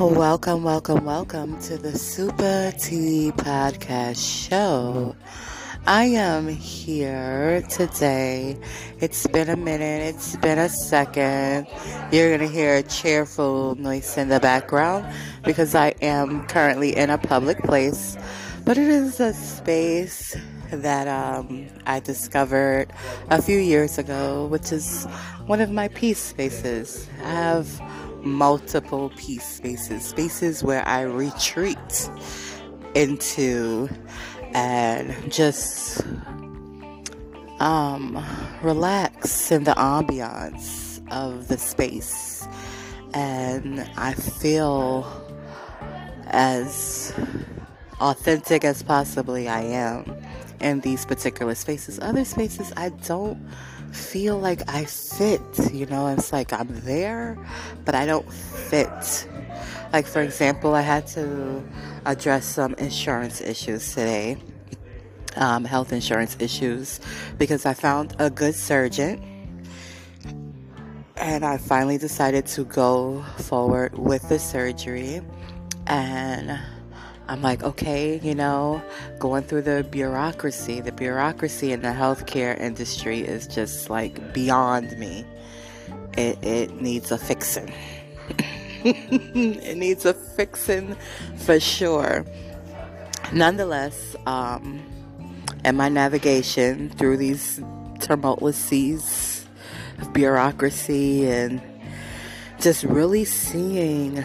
Welcome, welcome, welcome to the SupaTea Podcast Show. I am here today. It's been a minute, it's been a second. You're going to hear a cheerful noise in the background because I am currently in a public place, but it is a space that um, I discovered a few years ago, which is one of my peace spaces. I have multiple peace spaces, spaces where I retreat into and just um, relax in the ambiance of the space. And I feel as authentic as possibly I am in these particular spaces. Other spaces, I don't feel like I fit, you know, it's like I'm there, but I don't fit. Like, for example, I had to address some insurance issues today, um, health insurance issues, because I found a good surgeon and I finally decided to go forward with the surgery. And I'm like, okay, you know, going through the bureaucracy, the bureaucracy in the healthcare industry is just like beyond me. It, it needs a fixing. it needs a fixing for sure. Nonetheless, um, in my navigation through these tumultuous seas of bureaucracy and just really seeing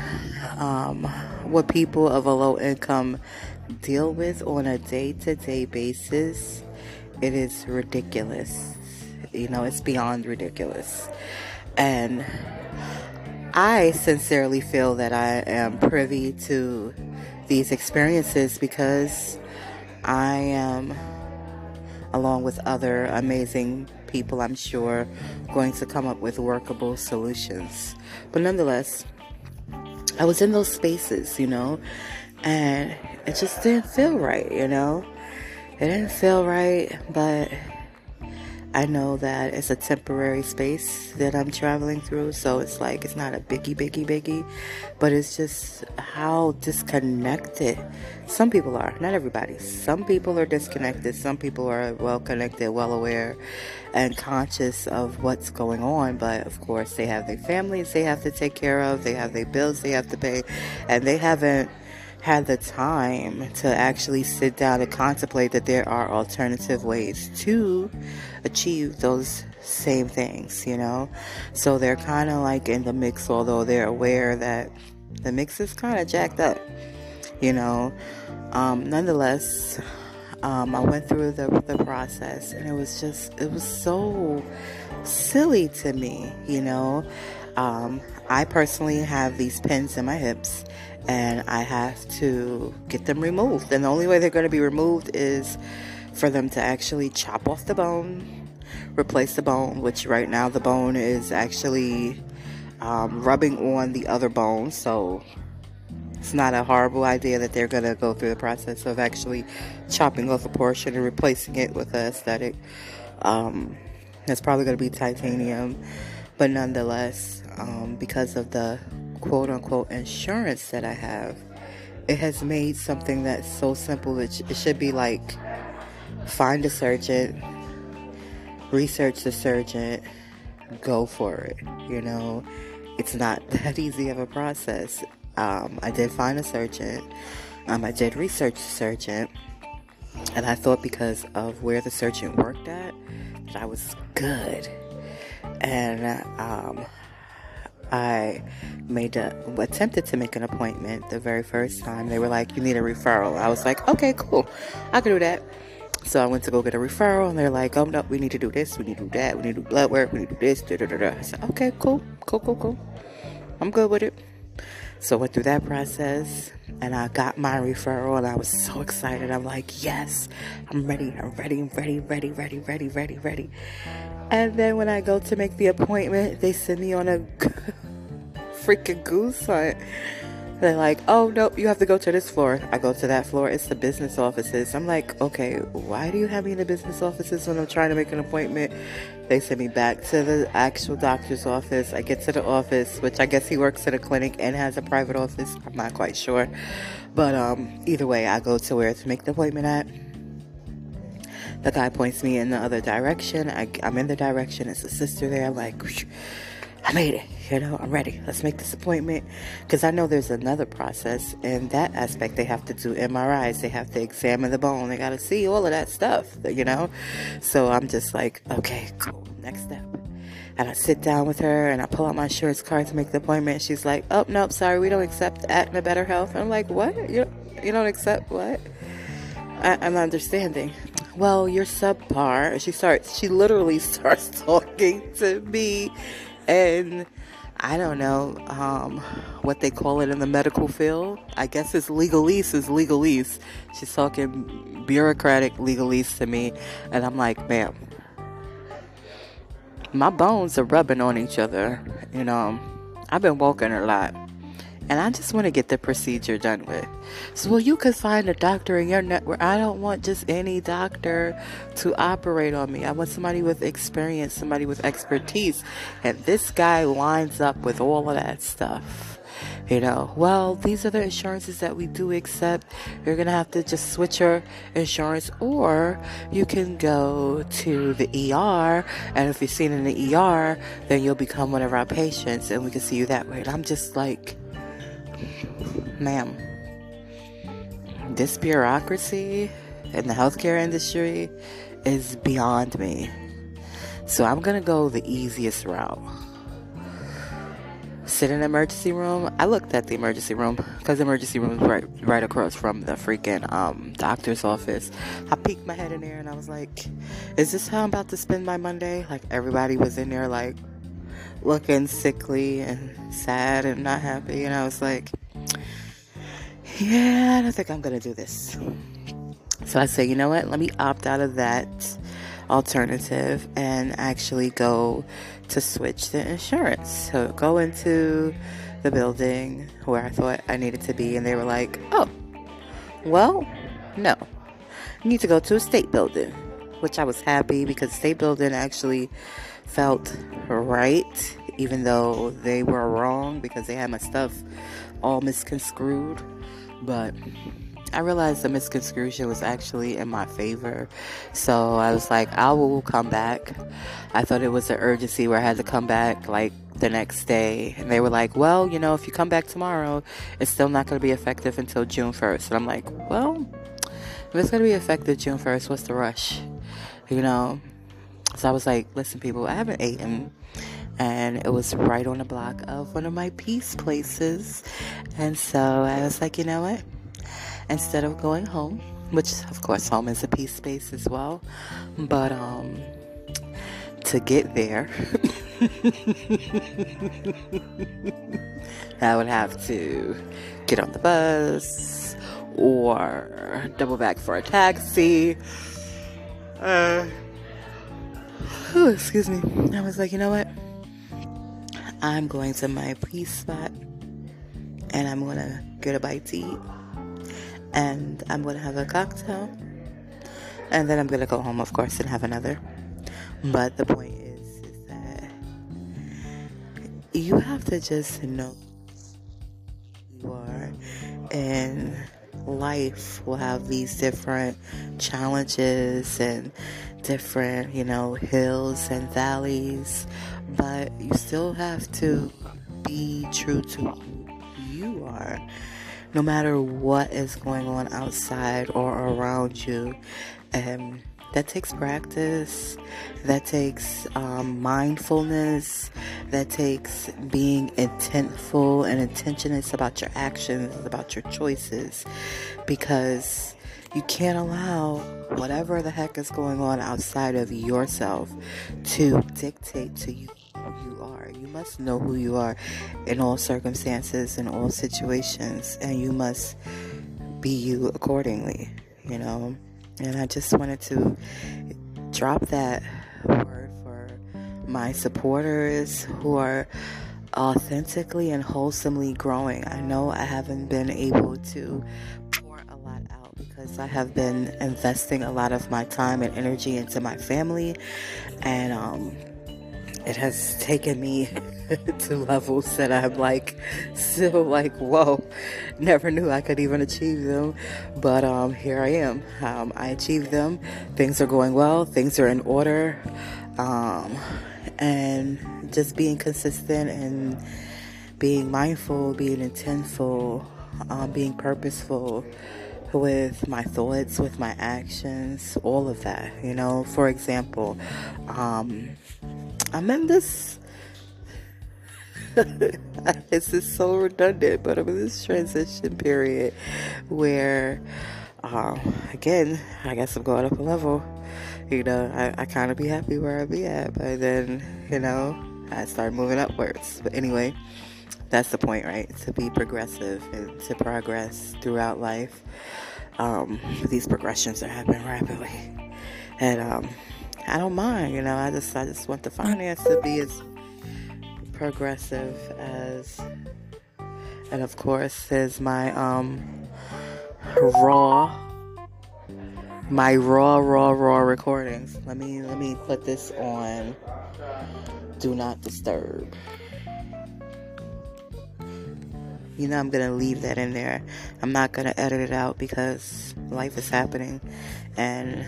um, what people of a low income deal with on a day to day basis, it is ridiculous. You know, it's beyond ridiculous. And I sincerely feel that I am privy to these experiences because I am, along with other amazing people, I'm sure, going to come up with workable solutions. But nonetheless, I was in those spaces, you know, and it just didn't feel right, you know. It didn't feel right, but I know that it's a temporary space that I'm traveling through, so it's like it's not a biggie, biggie, biggie, but it's just how disconnected some people are. Not everybody. Some people are disconnected, some people are well connected, well aware, and conscious of what's going on, but of course, they have their families they have to take care of, they have their bills they have to pay, and they haven't had the time to actually sit down and contemplate that there are alternative ways to achieve those same things, you know? So they're kind of like in the mix, although they're aware that the mix is kind of jacked up, you know? Um, nonetheless, um, I went through the, the process and it was just, it was so silly to me, you know? Um, I personally have these pins in my hips and I have to get them removed. And the only way they're going to be removed is for them to actually chop off the bone, replace the bone, which right now the bone is actually um, rubbing on the other bone. So it's not a horrible idea that they're going to go through the process of actually chopping off a portion and replacing it with a prosthetic. Um, that's probably going to be titanium, but nonetheless, um, because of the quote unquote insurance that I have, it has made something that's so simple. It, sh- it should be like find a surgeon, research the surgeon, go for it. You know, it's not that easy of a process. Um, I did find a surgeon, um, I did research the surgeon, and I thought because of where the surgeon worked at, that I was good. And um, I made a attempted to make an appointment the very first time. They were like, "You need a referral." I was like, "Okay, cool, I can do that." So I went to go get a referral, and they're like, "Oh no, we need to do this, we need to do that, we need to do blood work, we need to do this." Da, da, da, da. I said, "Okay, cool, cool, cool, cool. I'm good with it." So I went through that process, and I got my referral, and I was so excited. I'm like, "Yes, I'm ready, I'm ready, I'm ready, ready, ready, ready, ready, ready." And then when I go to make the appointment, they send me on a freaking goose hunt They're like, oh, nope, you have to go to this floor. I go to that floor. It's the business offices. I'm like, okay, why do you have me in the business offices when I'm trying to make an appointment? They send me back to the actual doctor's office. I get to the office, which I guess he works at a clinic and has a private office. I'm not quite sure. But um, either way, I go to where to make the appointment at. The guy points me in the other direction. I, am in the direction. It's a sister there. I'm like, I made it. You know, I'm ready. Let's make this appointment. Because I know there's another process. In that aspect, they have to do MRIs. They have to examine the bone. They got to see all of that stuff, you know? So I'm just like, okay, cool. Next step. And I sit down with her and I pull out my insurance card to make the appointment. She's like, oh, nope, sorry, we don't accept Aetna Better Health. I'm like, what? You, you don't accept what? I, I'm understanding well, you're subpar. She starts, she literally starts talking to me and I don't know um, what they call it in the medical field. I guess it's legalese is legalese. She's talking bureaucratic legalese to me, and I'm like, ma'am, my bones are rubbing on each other. You know, I've been walking a lot and I just want to get the procedure done with. So, well, you could find a doctor in your network. I don't want just any doctor to operate on me. I want somebody with experience, somebody with expertise. And this guy lines up with all of that stuff. You know, well, these are the insurances that we do accept. You're going to have to just switch your insurance, or you can go to the ER. And if you're seen in the ER, then you'll become one of our patients and we can see you that way. And I'm just like, ma'am, this bureaucracy in the healthcare industry is beyond me. So I'm gonna go the easiest route. Sit in the emergency room. I looked at the emergency room because the emergency room is right right across from the freaking um, doctor's office. I peeked my head in there and I was like, "Is this how I'm about to spend my Monday?" Like everybody was in there like looking sickly and sad and not happy, and I was like, yeah, I don't think I'm gonna do this. So I say, you know what? Let me opt out of that alternative and actually go to switch the insurance. So go into the building where I thought I needed to be, and they were like, oh, well, no. You need to go to a state building, which I was happy because state building actually felt right, even though they were wrong because they had my stuff all misconstrued but I realized the misconstruction was actually in my favor. So I was like, I will come back. I thought it was an urgency where I had to come back like the next day. And they were like, well, you know, if you come back tomorrow, it's still not going to be effective until June 1st. And I'm like, well, if it's going to be effective June 1st, what's the rush? You know? So I was like, listen, people, I haven't eaten and it was right on the block of one of my peace places. And so I was like, you know what? Instead of going home, which of course home is a peace space as well, but um to get there I would have to get on the bus or double back for a taxi. Uh, excuse me. I was like, you know what? I'm going to my peace spot and I'm going to get a bite to eat. And I'm going to have a cocktail. And then I'm going to go home, of course, and have another. But the point is, is that you have to just know you are. And life will have these different challenges and different, you know, hills and valleys but you still have to be true to who you are. No matter what is going on outside or around you and that takes practice that takes um, mindfulness that takes being intentful and intentionous about your actions about your choices because you can't allow whatever the heck is going on outside of yourself to dictate to you who you are. You must know who you are in all circumstances, in all situations, and you must be you accordingly, you know. And I just wanted to drop that word for my supporters who are authentically and wholesomely growing. I know I haven't been able to pour a lot out because I have been investing a lot of my time and energy into my family, and um, it has taken me to levels that I'm like still like whoa never knew I could even achieve them. But um here I am. Um, I achieved them. Things are going well. Things are in order. Um and just being consistent and being mindful being intentful um, being purposeful with my thoughts, with my actions, all of that. You know, for example, um, I'm in this. this is so redundant, but I'm in this transition period where, um, again, I guess I'm going up a level. You know, I, I kind of be happy where I be at, but then, you know, I start moving upwards. But anyway, that's the point, right? To be progressive and to progress throughout life. Um, these progressions are happening rapidly, and um, I don't mind. You know, I just I just want the finance to be as progressive as, and of course, there's my um raw, my raw, raw, raw recordings. Let me let me put this on. Do not disturb. You know, I'm gonna leave that in there. I'm not gonna edit it out because life is happening and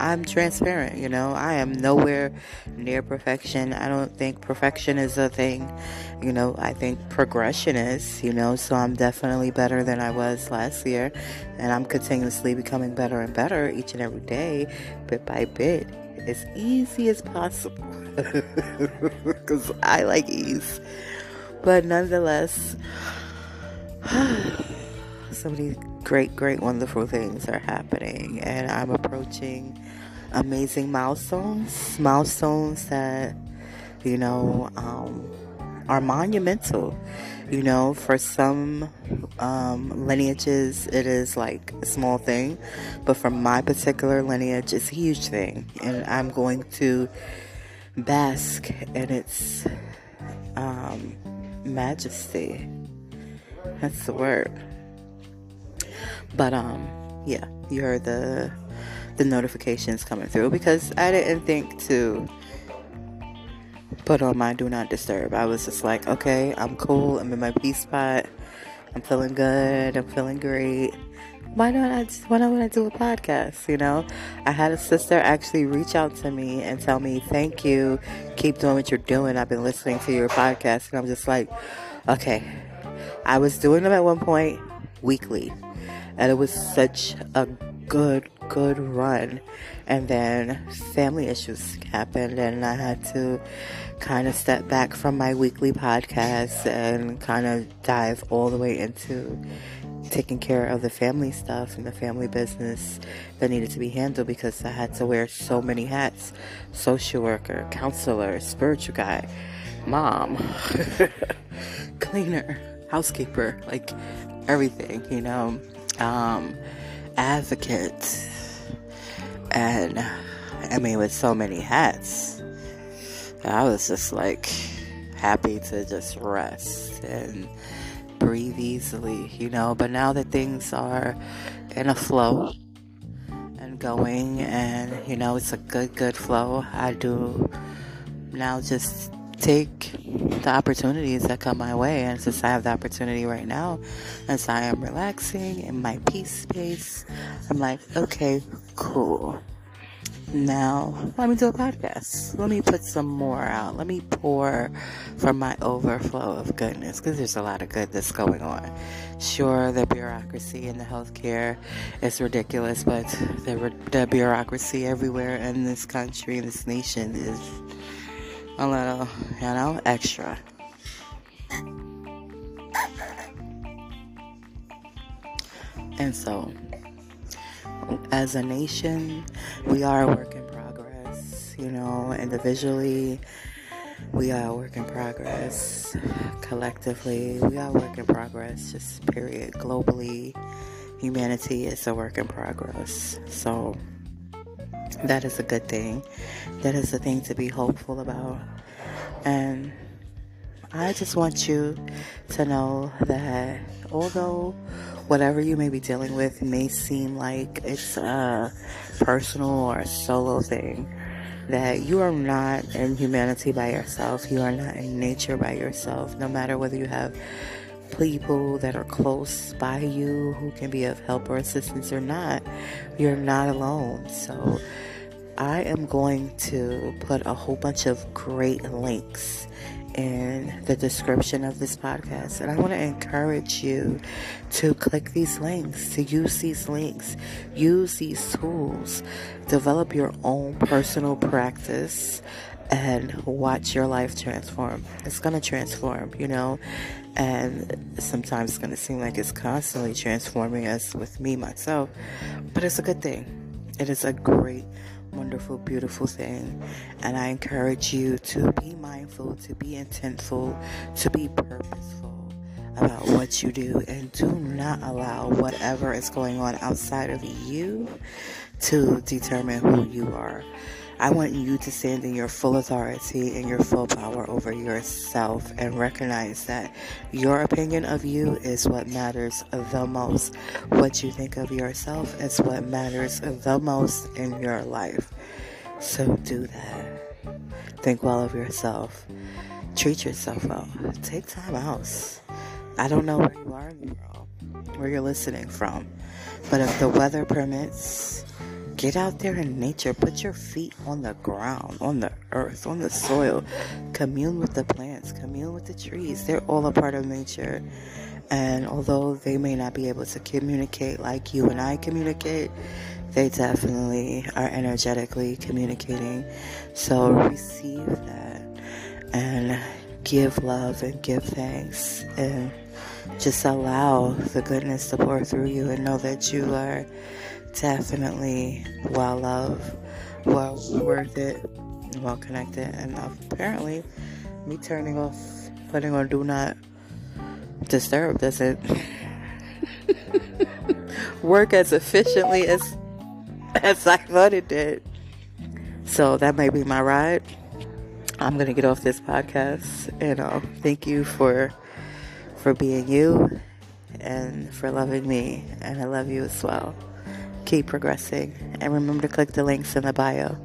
I'm transparent, you know. I am nowhere near perfection. I don't think perfection is a thing. You know, I think progression is, you know, so I'm definitely better than I was last year. And I'm continuously becoming better and better each and every day, bit by bit, as easy as possible. Because I like ease. But nonetheless, so many great, great, wonderful things are happening, and I'm approaching amazing milestones, milestones that, you know, um, are monumental. You know, for some um, lineages, it is like a small thing, but for my particular lineage, it's a huge thing, and I'm going to bask in its um, majesty. That's the word. But um, yeah, you heard the the notifications coming through because I didn't think to put on my do not disturb. I was just like, okay, I'm cool. I'm in my peace spot. I'm feeling good. I'm feeling great. Why don't I just, why don't I do a podcast? You know, I had a sister actually reach out to me and tell me, thank you. Keep doing what you're doing. I've been listening to your podcast. And I'm just like, okay. I was doing them at one point weekly. And it was such a good, good run. And then family issues happened, and I had to kind of step back from my weekly podcast and kind of dive all the way into taking care of the family stuff and the family business that needed to be handled because I had to wear so many hats social worker, counselor, spiritual guy, mom, cleaner, housekeeper, like everything, you know. Um, advocate. And I mean, with so many hats, I was just like happy to just rest and breathe easily, you know. But now that things are in a flow and going, and you know, it's a good, good flow, I do now just take the opportunities that come my way. And since I have the opportunity right now, as I am relaxing in my peace space, I'm like, okay, cool. Now, let me do a podcast. Let me put some more out. Let me pour from my overflow of goodness because there's a lot of good that's going on. Sure, the bureaucracy in the healthcare is ridiculous, but the, the bureaucracy everywhere in this country, in this nation, is a little, you know, extra. And so, as a nation, we are a work in progress, you know, individually, we are a work in progress. Collectively, we are a work in progress, just period. Globally, humanity is a work in progress. So, that is a good thing. That is a thing to be hopeful about. And I just want you to know that although whatever you may be dealing with may seem like it's a personal or a solo thing, that you are not in humanity by yourself. You are not in nature by yourself. No matter whether you have people that are close by you who can be of help or assistance or not, you're not alone. So I am going to put a whole bunch of great links in the description of this podcast. And I want to encourage you to click these links, to use these links, use these tools, develop your own personal practice, and watch your life transform. It's going to transform, you know, and sometimes it's going to seem like it's constantly transforming us with me myself, but it's a good thing. It is a great wonderful, beautiful thing. And I encourage you to be mindful, to be intentful, to be purposeful about what you do, and do not allow whatever is going on outside of you to determine who you are. I want you to stand in your full authority and your full power over yourself and recognize that your opinion of you is what matters the most. What you think of yourself is what matters the most in your life. So do that. Think well of yourself. Treat yourself well. Take time out. I don't know where you are in the world, where you're listening from, but if the weather permits, Get out there in nature. Put your feet on the ground, on the earth, on the soil. Commune with the plants, commune with the trees. They're all a part of nature. And although they may not be able to communicate like you and I communicate, they definitely are energetically communicating. So receive that and give love and give thanks and just allow the goodness to pour through you and know that you are definitely well loved, well worth it, well connected, and apparently, me turning off, putting on do not disturb doesn't work as efficiently as as I thought it did. So that may be my ride. I'm gonna get off this podcast, and uh, thank you for for being you and for loving me, and I love you as well keep progressing. And remember to click the links in the bio.